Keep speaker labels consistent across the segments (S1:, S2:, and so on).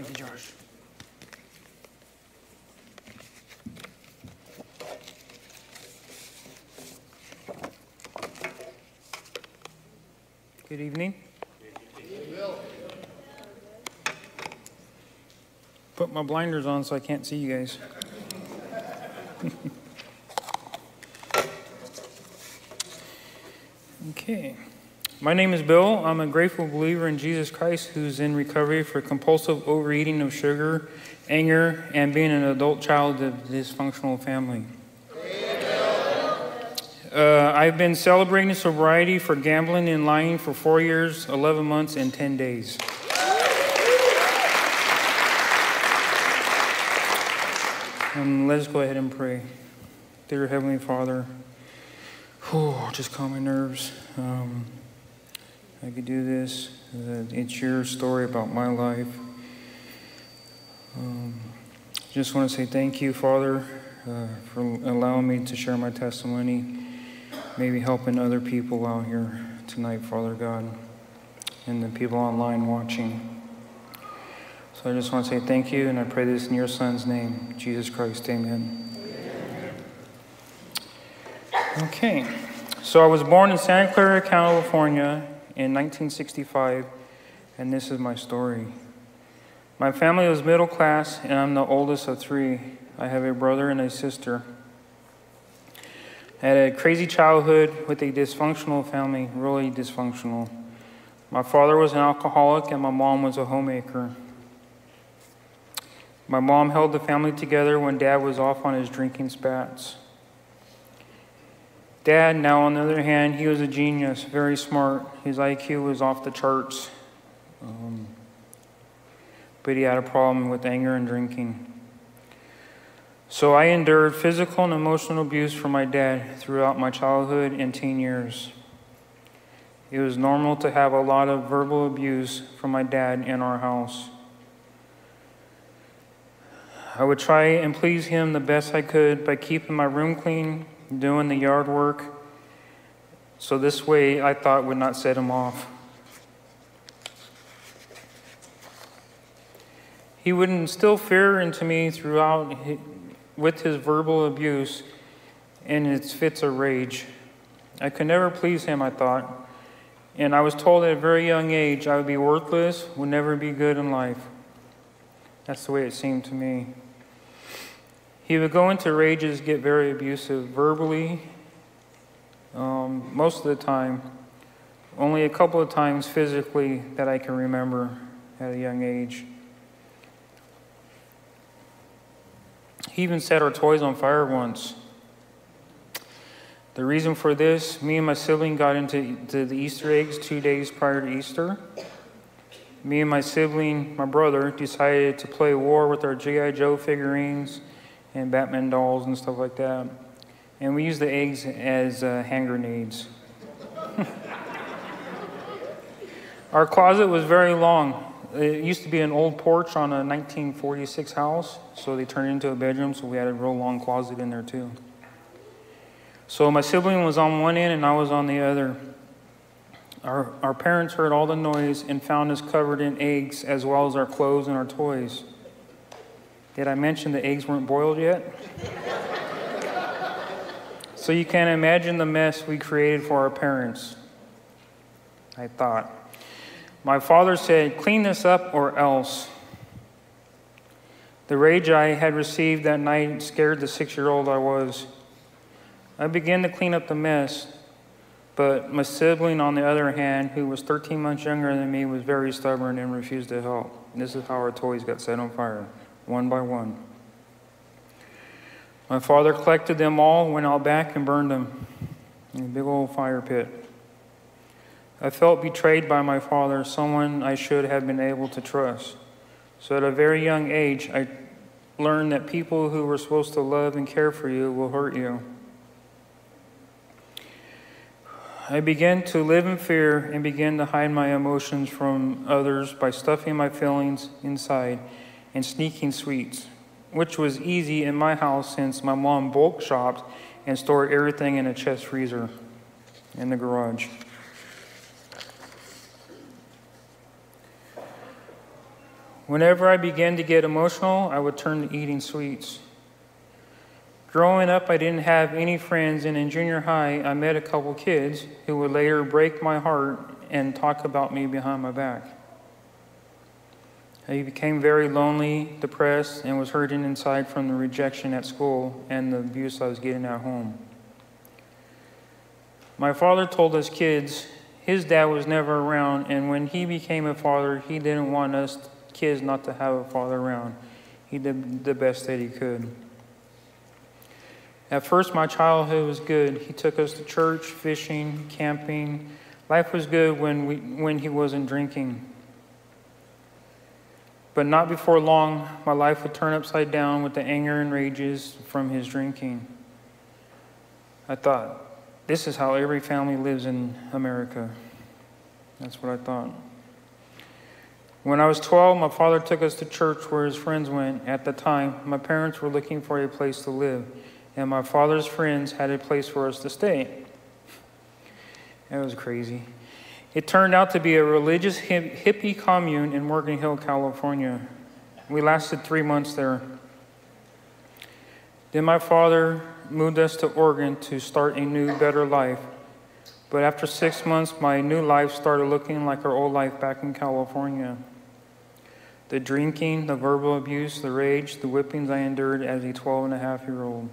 S1: Thank you, Josh. Good evening. Put my blinders on so I can't see you guys. okay. My name is Bill. I'm a grateful believer in Jesus Christ who's in recovery for compulsive overeating of sugar, anger, and being an adult child of dysfunctional family. Uh, I've been celebrating sobriety for gambling and lying for four years, 11 months, and 10 days. Um, let's go ahead and pray. Dear Heavenly Father, oh, just calm my nerves. Um, I could do this. It's your story about my life. Um, just want to say thank you, Father, uh, for allowing me to share my testimony, maybe helping other people out here tonight, Father God, and the people online watching. So I just want to say thank you, and I pray this in your Son's name, Jesus Christ. Amen. Okay, so I was born in Santa Clara, California in 1965, and this is my story. My family was middle class, and I'm the oldest of three. I have a brother and a sister. I had a crazy childhood with a dysfunctional family, really dysfunctional. My father was an alcoholic, and my mom was a homemaker. My mom held the family together when dad was off on his drinking spats. Dad, now on the other hand, he was a genius, very smart. His IQ was off the charts. Um, but he had a problem with anger and drinking. So I endured physical and emotional abuse from my dad throughout my childhood and teen years. It was normal to have a lot of verbal abuse from my dad in our house. I would try and please him the best I could by keeping my room clean, doing the yard work. So this way I thought would not set him off. He would instill fear into me throughout with his verbal abuse and his fits of rage. I could never please him, I thought, and I was told at a very young age I would be worthless, would never be good in life. That's the way it seemed to me. He would go into rages, get very abusive verbally, um, most of the time. Only a couple of times physically that I can remember at a young age. He even set our toys on fire once. The reason for this, me and my sibling got into the Easter eggs two days prior to Easter. Me and my sibling, my brother, decided to play war with our G.I. Joe figurines and Batman dolls and stuff like that. And we use the eggs as uh, hand grenades. Our closet was very long. It used to be an old porch on a 1946 house, so they turned it into a bedroom, so we had a real long closet in there too. So my sibling was on one end and I was on the other. Our, our parents heard all the noise and found us covered in eggs as well as our clothes and our toys. Did I mention the eggs weren't boiled yet? so you can imagine the mess we created for our parents. I thought. My father said, Clean this up or else. The rage I had received that night scared the six year old I was. I began to clean up the mess, but my sibling, on the other hand, who was 13 months younger than me, was very stubborn and refused to help. This is how our toys got set on fire one by one. My father collected them all, went out back, and burned them in a big old fire pit. I felt betrayed by my father, someone I should have been able to trust. So at a very young age, I learned that people who were supposed to love and care for you will hurt you. I began to live in fear and began to hide my emotions from others by stuffing my feelings inside and sneaking sweets, which was easy in my house since my mom bulk shopped and stored everything in a chest freezer in the garage. Whenever I began to get emotional, I would turn to eating sweets. Growing up, I didn't have any friends, and in junior high, I met a couple kids who would later break my heart and talk about me behind my back. I became very lonely, depressed, and was hurting inside from the rejection at school and the abuse I was getting at home. My father told us kids his dad was never around, and when he became a father, he didn't want us kids not to have a father around. He did the best that he could. At first, my childhood was good. He took us to church, fishing, camping. Life was good when, we, when he wasn't drinking. But not before long, my life would turn upside down with the anger and rages from his drinking. I thought, this is how every family lives in America. That's what I thought. When I was 12, my father took us to church where his friends went. At the time, my parents were looking for a place to live, and my father's friends had a place for us to stay. That was crazy. It turned out to be a religious hippie commune in Morgan Hill, California. We lasted three months there. Then my father moved us to Oregon to start a new, better life. But after six months, my new life started looking like our old life back in California. The drinking, the verbal abuse, the rage, the whippings I endured as a 12 and a half year old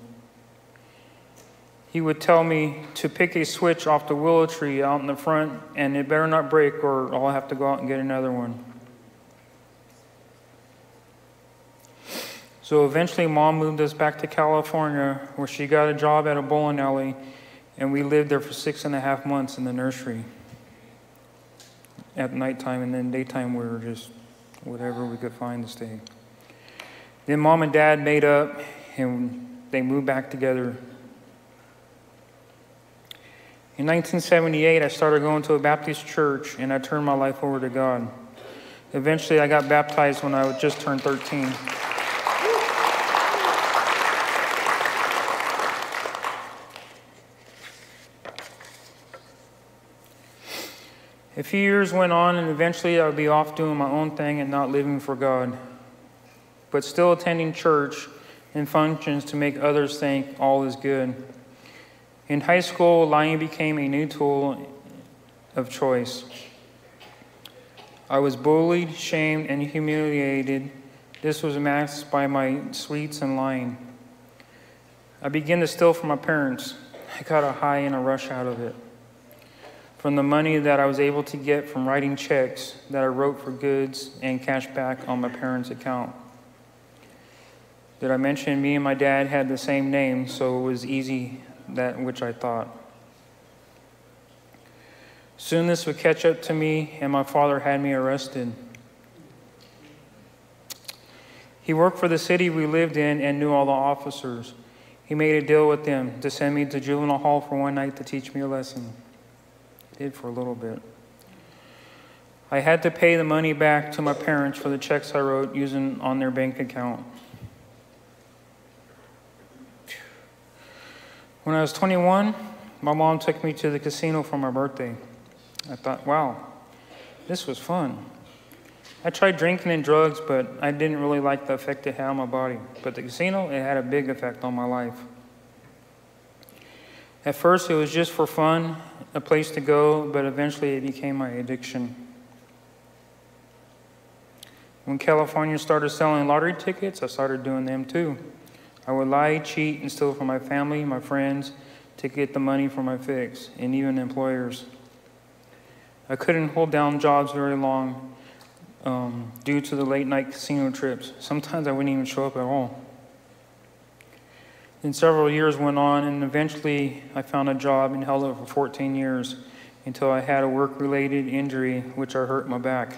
S1: he would tell me to pick a switch off the willow tree out in the front, and it better not break, or I'll have to go out and get another one. So eventually, mom moved us back to California, where she got a job at a bowling alley, and we lived there for six and a half months in the nursery at nighttime, and then daytime we were just whatever we could find to stay. Then mom and dad made up, and they moved back together in 1978, I started going to a Baptist church and I turned my life over to God. Eventually, I got baptized when I was just turned 13. A few years went on, and eventually I would be off doing my own thing and not living for God, but still attending church and functions to make others think all is good. In high school, lying became a new tool of choice. I was bullied, shamed, and humiliated. This was masked by my sweets and lying. I began to steal from my parents. I got a high and a rush out of it. From the money that I was able to get from writing checks that I wrote for goods and cash back on my parents' account. Did I mention me and my dad had the same name, so it was easy that which I thought. Soon this would catch up to me, and my father had me arrested. He worked for the city we lived in and knew all the officers. He made a deal with them to send me to juvenile hall for one night to teach me a lesson. Did for a little bit. I had to pay the money back to my parents for the checks I wrote using on their bank account. When I was 21, my mom took me to the casino for my birthday. I thought, wow, this was fun. I tried drinking and drugs, but I didn't really like the effect it had on my body. But the casino, it had a big effect on my life. At first, it was just for fun, a place to go, but eventually it became my addiction. When California started selling lottery tickets, I started doing them too. I would lie, cheat, and steal from my family, my friends, to get the money for my fix, and even employers. I couldn't hold down jobs very long um, due to the late night casino trips. Sometimes I wouldn't even show up at all. Then several years went on, and eventually I found a job and held it for 14 years until I had a work related injury, which I hurt my back.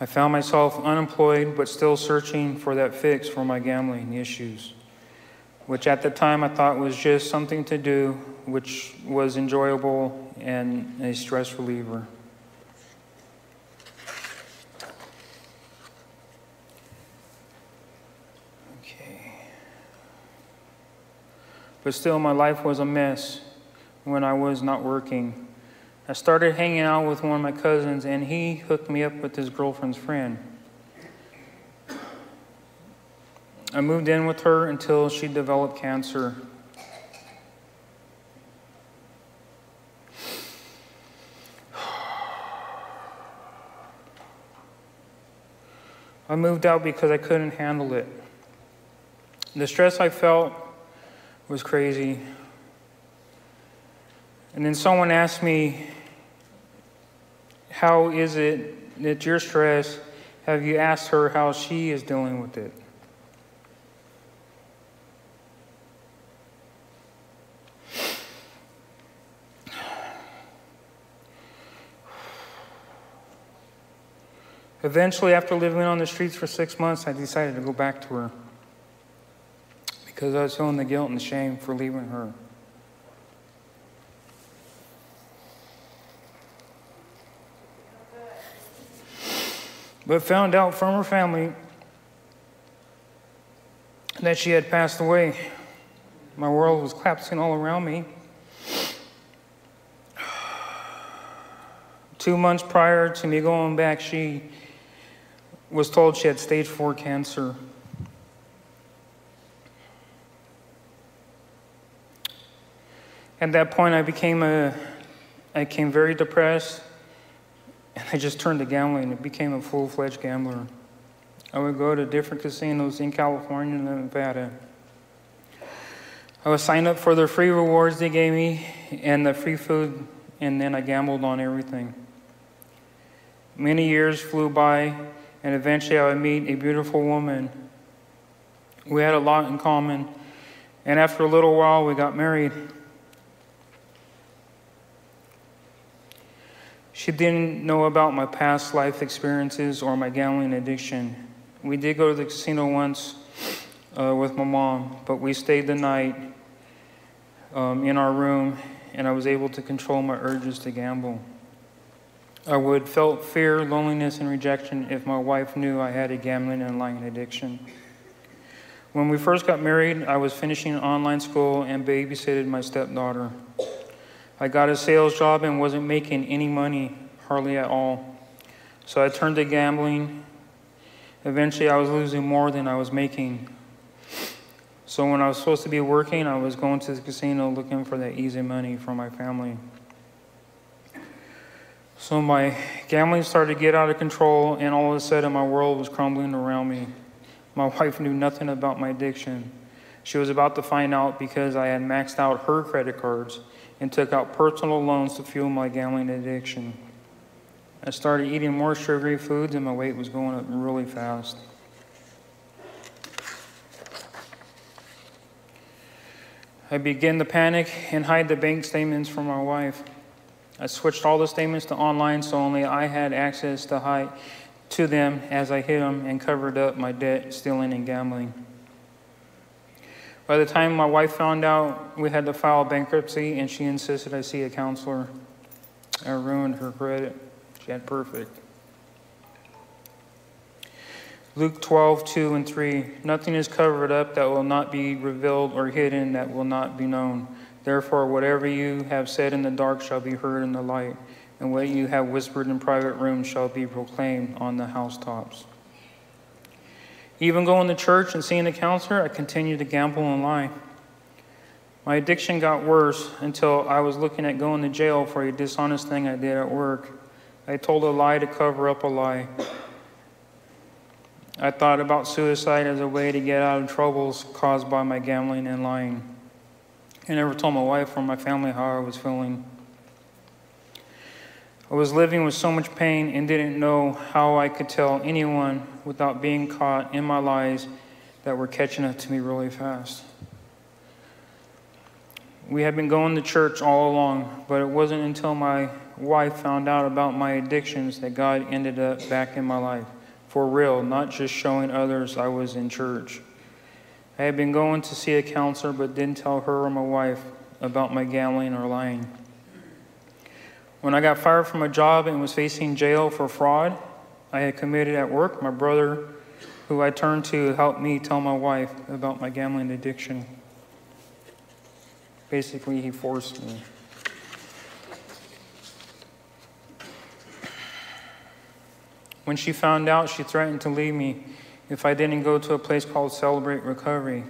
S1: I found myself unemployed but still searching for that fix for my gambling issues, which at the time I thought was just something to do, which was enjoyable and a stress reliever. Okay. But still, my life was a mess when I was not working. I started hanging out with one of my cousins, and he hooked me up with his girlfriend's friend. I moved in with her until she developed cancer. I moved out because I couldn't handle it. The stress I felt was crazy. And then someone asked me, How is it that you're stressed? Have you asked her how she is dealing with it? Eventually, after living on the streets for six months, I decided to go back to her because I was feeling the guilt and the shame for leaving her. But found out from her family that she had passed away. My world was collapsing all around me. Two months prior to me going back, she was told she had stage four cancer. At that point, I became a, I became very depressed, and I just turned to gambling and became a full-fledged gambler. I would go to different casinos in California and Nevada. I would sign up for the free rewards they gave me and the free food, and then I gambled on everything. Many years flew by, and eventually I would meet a beautiful woman. We had a lot in common, and after a little while, we got married. She didn't know about my past life experiences or my gambling addiction. We did go to the casino once uh, with my mom, but we stayed the night um, in our room, and I was able to control my urges to gamble. I would felt fear, loneliness, and rejection if my wife knew I had a gambling and lying addiction. When we first got married, I was finishing online school and babysitted my stepdaughter. I got a sales job and wasn't making any money, hardly at all. So I turned to gambling. Eventually, I was losing more than I was making. So when I was supposed to be working, I was going to the casino looking for that easy money for my family. So my gambling started to get out of control, and all of a sudden, my world was crumbling around me. My wife knew nothing about my addiction. She was about to find out because I had maxed out her credit cards and took out personal loans to fuel my gambling addiction. I started eating more sugary foods, and my weight was going up really fast. I began to panic and hide the bank statements from my wife. I switched all the statements to online so only I had access to hide to them as I hid them and covered up my debt, stealing, and gambling. By the time my wife found out, we had to file bankruptcy, and she insisted I see a counselor. I ruined her credit. She had perfect. Luke 12, 2 and 3. Nothing is covered up that will not be revealed or hidden that will not be known. Therefore, whatever you have said in the dark shall be heard in the light, and what you have whispered in private rooms shall be proclaimed on the housetops. Even going to church and seeing a counselor, I continued to gamble and lie. My addiction got worse until I was looking at going to jail for a dishonest thing I did at work. I told a lie to cover up a lie. I thought about suicide as a way to get out of troubles caused by my gambling and lying. I never told my wife or my family how I was feeling. I was living with so much pain and didn't know how I could tell anyone without being caught in my lies that were catching up to me really fast. We had been going to church all along, but it wasn't until my wife found out about my addictions that God ended up back in my life. For real, not just showing others I was in church. I had been going to see a counselor, but didn't tell her or my wife about my gambling or lying. When I got fired from a job and was facing jail for fraud I had committed at work, my brother, who I turned to, helped me tell my wife about my gambling addiction. Basically, he forced me. When she found out, she threatened to leave me if I didn't go to a place called Celebrate Recovery.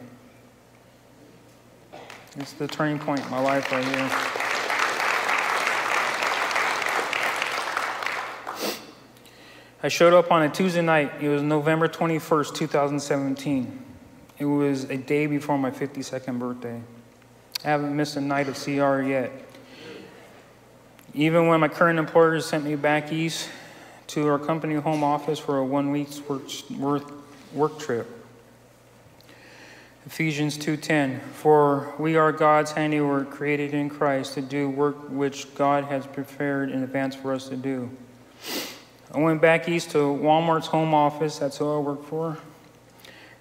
S1: It's the turning point in my life right here. I showed up on a Tuesday night. It was November 21st, 2017. It was a day before my 52nd birthday. I haven't missed a night of CR yet. Even when my current employer sent me back east to our company home office for a one week's work, work trip. Ephesians 2:10 For we are God's handiwork created in Christ to do work which God has prepared in advance for us to do. I went back east to Walmart's home office, that's who I work for,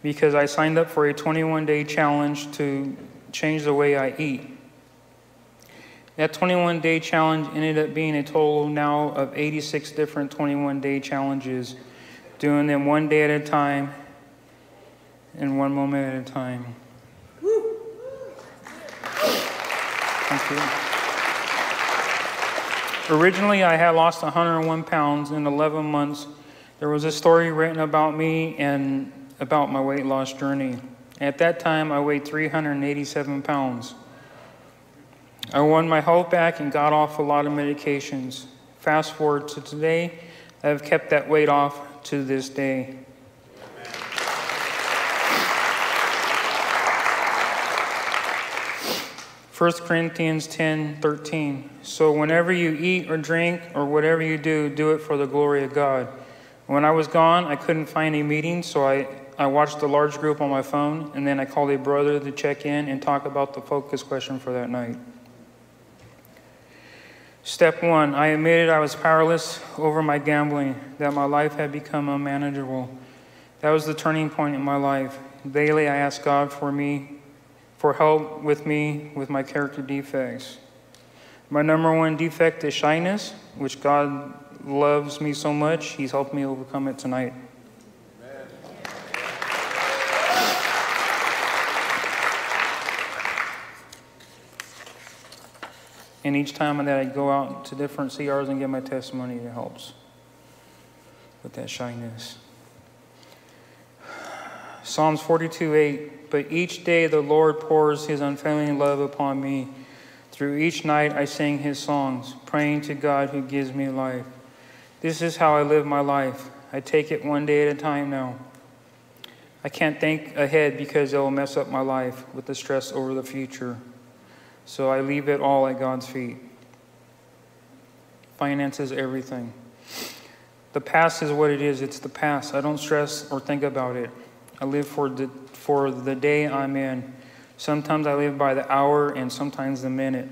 S1: because I signed up for a 21-day challenge to change the way I eat. That 21 day challenge ended up being a total now of 86 different 21 day challenges, doing them one day at a time and one moment at a time. Thank you. Originally, I had lost 101 pounds in 11 months. There was a story written about me and about my weight loss journey. At that time, I weighed 387 pounds. I won my health back and got off a lot of medications. Fast forward to today, I have kept that weight off to this day. First Corinthians 10 13. So, whenever you eat or drink or whatever you do, do it for the glory of God. When I was gone, I couldn't find a meeting, so I, I watched a large group on my phone, and then I called a brother to check in and talk about the focus question for that night. Step one I admitted I was powerless over my gambling, that my life had become unmanageable. That was the turning point in my life. Daily, I asked God for me, for help with me with my character defects. My number one defect is shyness, which God loves me so much, He's helped me overcome it tonight. And each time that I go out to different CRs and give my testimony, it helps with that shyness. Psalms 42 8. But each day the Lord pours his unfailing love upon me. Through each night I sing his songs, praying to God who gives me life. This is how I live my life. I take it one day at a time now. I can't think ahead because it will mess up my life with the stress over the future. So I leave it all at God's feet. Finances everything. The past is what it is, it's the past. I don't stress or think about it. I live for the, for the day I'm in. Sometimes I live by the hour and sometimes the minute.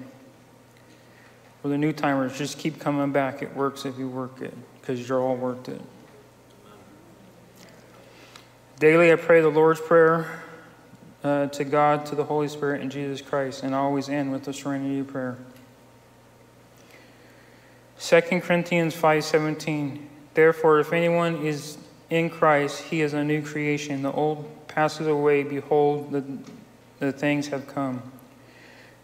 S1: For the new timers, just keep coming back. It works if you work it, because you're all worth it. Daily, I pray the Lord's Prayer uh, to God, to the Holy Spirit, and Jesus Christ, and I always end with the serenity prayer. 2 Corinthians 5:17 Therefore if anyone is in Christ he is a new creation the old passes away behold the, the things have come.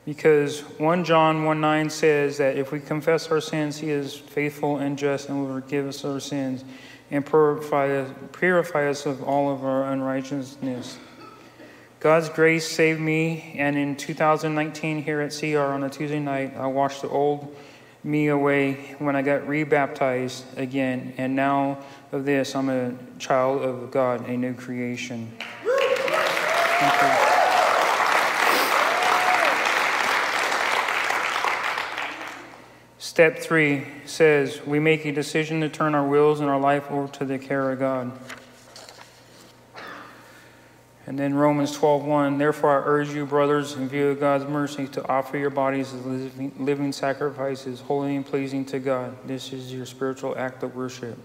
S1: Because 1 John 1 9 says that if we confess our sins he is faithful and just and will forgive us our sins and purify us, purify us of all of our unrighteousness. God's grace saved me, and in 2019 here at CR on a Tuesday night, I washed the old me away when I got rebaptized again, and now of this, I'm a child of God, a new creation. Step three says we make a decision to turn our wills and our life over to the care of God. And then Romans 12:1, therefore I urge you, brothers, in view of God's mercy, to offer your bodies as living sacrifices, holy and pleasing to God. This is your spiritual act of worship.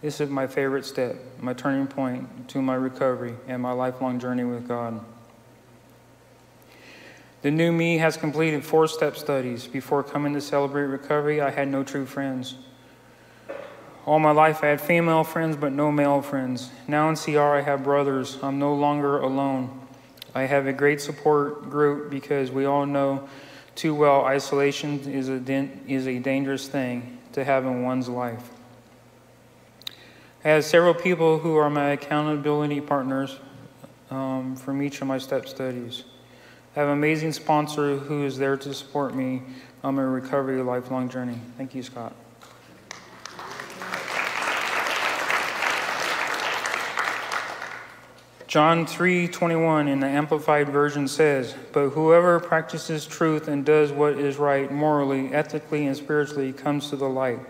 S1: This is my favorite step, my turning point to my recovery and my lifelong journey with God. The new me has completed four step studies. Before coming to celebrate recovery, I had no true friends. All my life I had female friends, but no male friends. Now in CR, I have brothers. I'm no longer alone. I have a great support group because we all know too well isolation is a, is a dangerous thing to have in one's life. I have several people who are my accountability partners um, from each of my step studies. I have an amazing sponsor who is there to support me on my recovery lifelong journey. Thank you, Scott. John 3:21 in the amplified version says, "But whoever practices truth and does what is right morally, ethically, and spiritually comes to the light,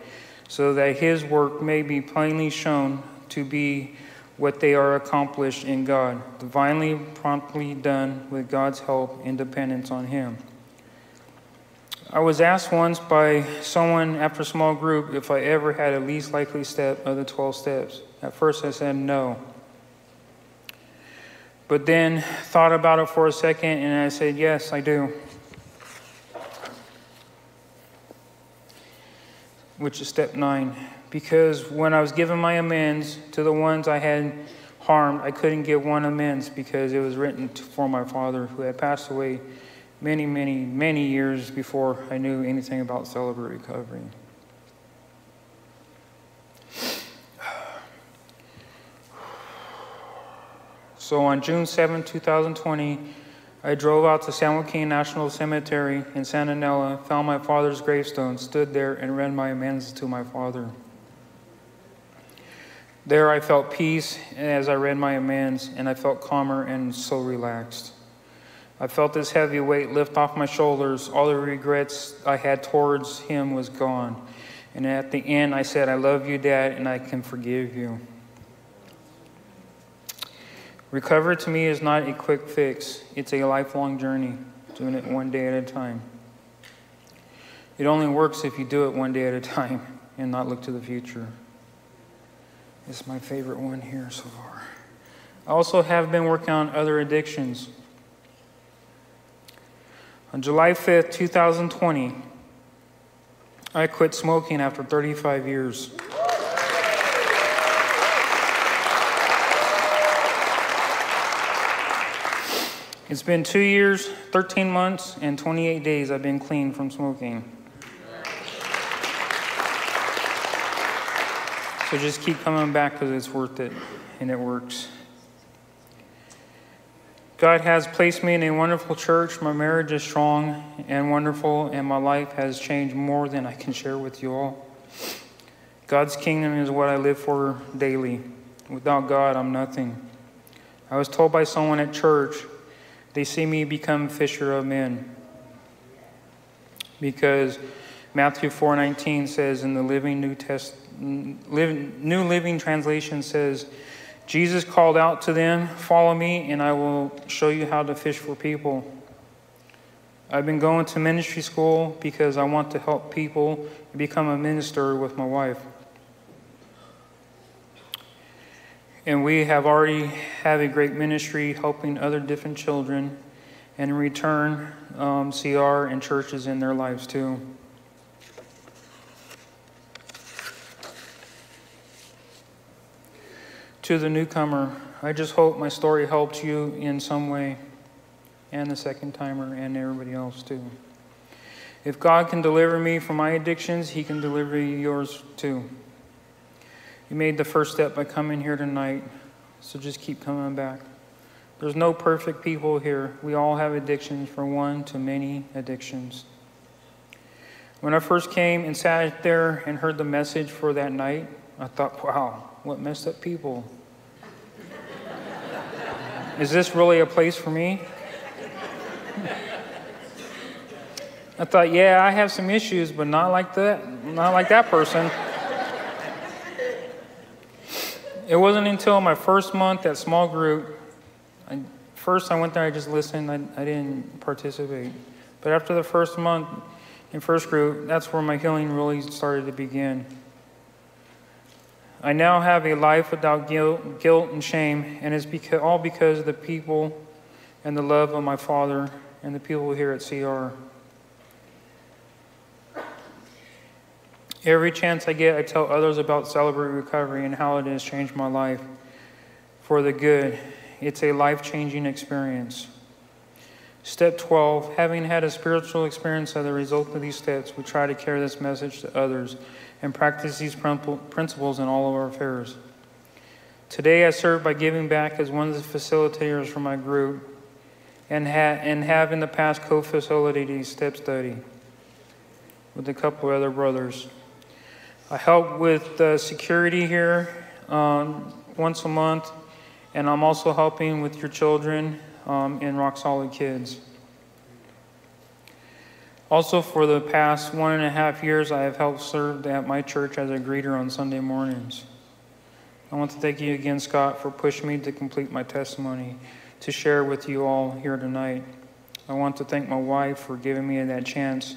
S1: so that his work may be plainly shown to be what they are accomplished in God, divinely promptly done with God's help and dependence on him." I was asked once by someone after a small group if I ever had a least likely step of the 12 steps. At first I said no. But then thought about it for a second and I said, Yes, I do. Which is step nine. Because when I was giving my amends to the ones I had harmed, I couldn't give one amends because it was written for my father who had passed away many, many, many years before I knew anything about Celebrate Recovery. So on June 7, 2020, I drove out to San Joaquin National Cemetery in Santa Nella, found my father's gravestone, stood there, and read my amends to my father. There I felt peace as I read my amends, and I felt calmer and so relaxed. I felt this heavy weight lift off my shoulders. All the regrets I had towards him was gone. And at the end, I said, I love you, Dad, and I can forgive you. Recovery to me is not a quick fix, it's a lifelong journey, doing it one day at a time. It only works if you do it one day at a time and not look to the future. It's my favorite one here so far. I also have been working on other addictions. On July 5th, 2020, I quit smoking after 35 years. It's been two years, 13 months, and 28 days I've been clean from smoking. So just keep coming back because it's worth it and it works. God has placed me in a wonderful church. My marriage is strong and wonderful, and my life has changed more than I can share with you all. God's kingdom is what I live for daily. Without God, I'm nothing. I was told by someone at church they see me become fisher of men. Because Matthew 4:19 says in the Living New Test New Living Translation says Jesus called out to them, "Follow me and I will show you how to fish for people." I've been going to ministry school because I want to help people become a minister with my wife. And we have already have a great ministry helping other different children, and in return, um, CR and churches in their lives too. To the newcomer, I just hope my story helped you in some way, and the second timer, and everybody else too. If God can deliver me from my addictions, He can deliver yours too. You made the first step by coming here tonight, so just keep coming back. There's no perfect people here. We all have addictions, from one to many addictions. When I first came and sat there and heard the message for that night, I thought, wow, what messed up people. Is this really a place for me? I thought, yeah, I have some issues, but not like that, not like that person. It wasn't until my first month at small group. I, first, I went there, I just listened, I, I didn't participate. But after the first month in first group, that's where my healing really started to begin. I now have a life without guilt, guilt and shame, and it's because, all because of the people and the love of my Father and the people here at CR. Every chance I get, I tell others about Celebrate Recovery and how it has changed my life for the good. It's a life changing experience. Step 12 Having had a spiritual experience as a result of these steps, we try to carry this message to others and practice these principles in all of our affairs. Today I serve by giving back as one of the facilitators for my group and, ha- and have in the past co facilitated step study with a couple of other brothers. I help with security here um, once a month, and I'm also helping with your children um, in Rock Solid Kids. Also, for the past one and a half years, I have helped serve at my church as a greeter on Sunday mornings. I want to thank you again, Scott, for pushing me to complete my testimony to share with you all here tonight. I want to thank my wife for giving me that chance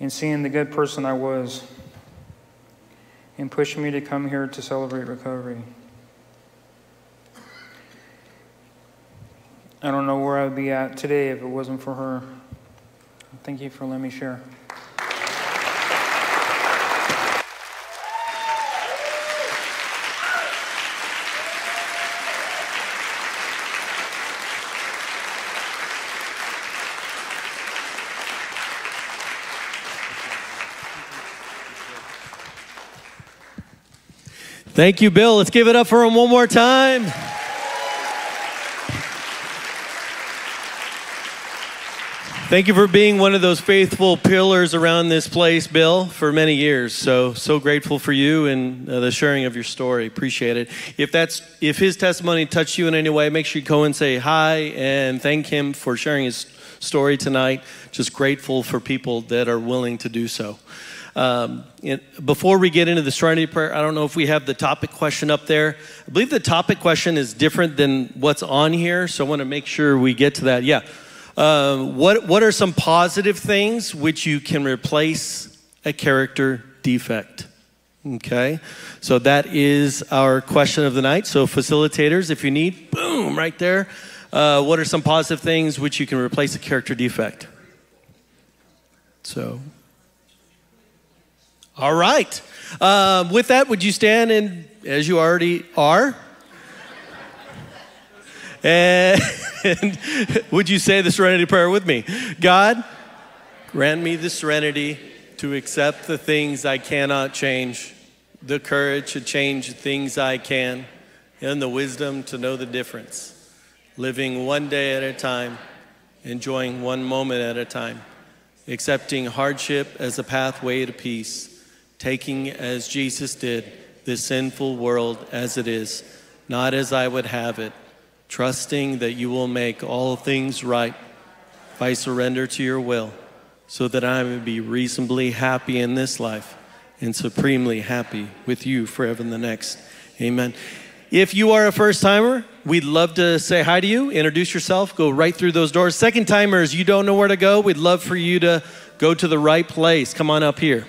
S1: and seeing the good person I was and pushing me to come here to celebrate recovery. I don't know where I'd be at today if it wasn't for her. Thank you for letting me share.
S2: Thank you, Bill. Let's give it up for him one more time. Thank you for being one of those faithful pillars around this place, Bill, for many years. So, so grateful for you and uh, the sharing of your story. Appreciate it. If that's if his testimony touched you in any way, make sure you go and say hi and thank him for sharing his story tonight. Just grateful for people that are willing to do so. Um, before we get into the serenity prayer, I don't know if we have the topic question up there. I believe the topic question is different than what's on here, so I want to make sure we get to that. Yeah. Uh, what, what are some positive things which you can replace a character defect? Okay, so that is our question of the night. So, facilitators, if you need, boom, right there. Uh, what are some positive things which you can replace a character defect? So, all right. Um, with that, would you stand and, as you already are? and would you say the serenity prayer with me? God, grant me the serenity to accept the things I cannot change, the courage to change things I can, and the wisdom to know the difference. Living one day at a time, enjoying one moment at a time, accepting hardship as a pathway to peace taking as Jesus did this sinful world as it is, not as I would have it, trusting that you will make all things right if I surrender to your will, so that I may be reasonably happy in this life and supremely happy with you forever in the next. Amen. If you are a first timer, we'd love to say hi to you, introduce yourself, go right through those doors. Second timers, you don't know where to go, we'd love for you to go to the right place. Come on up here.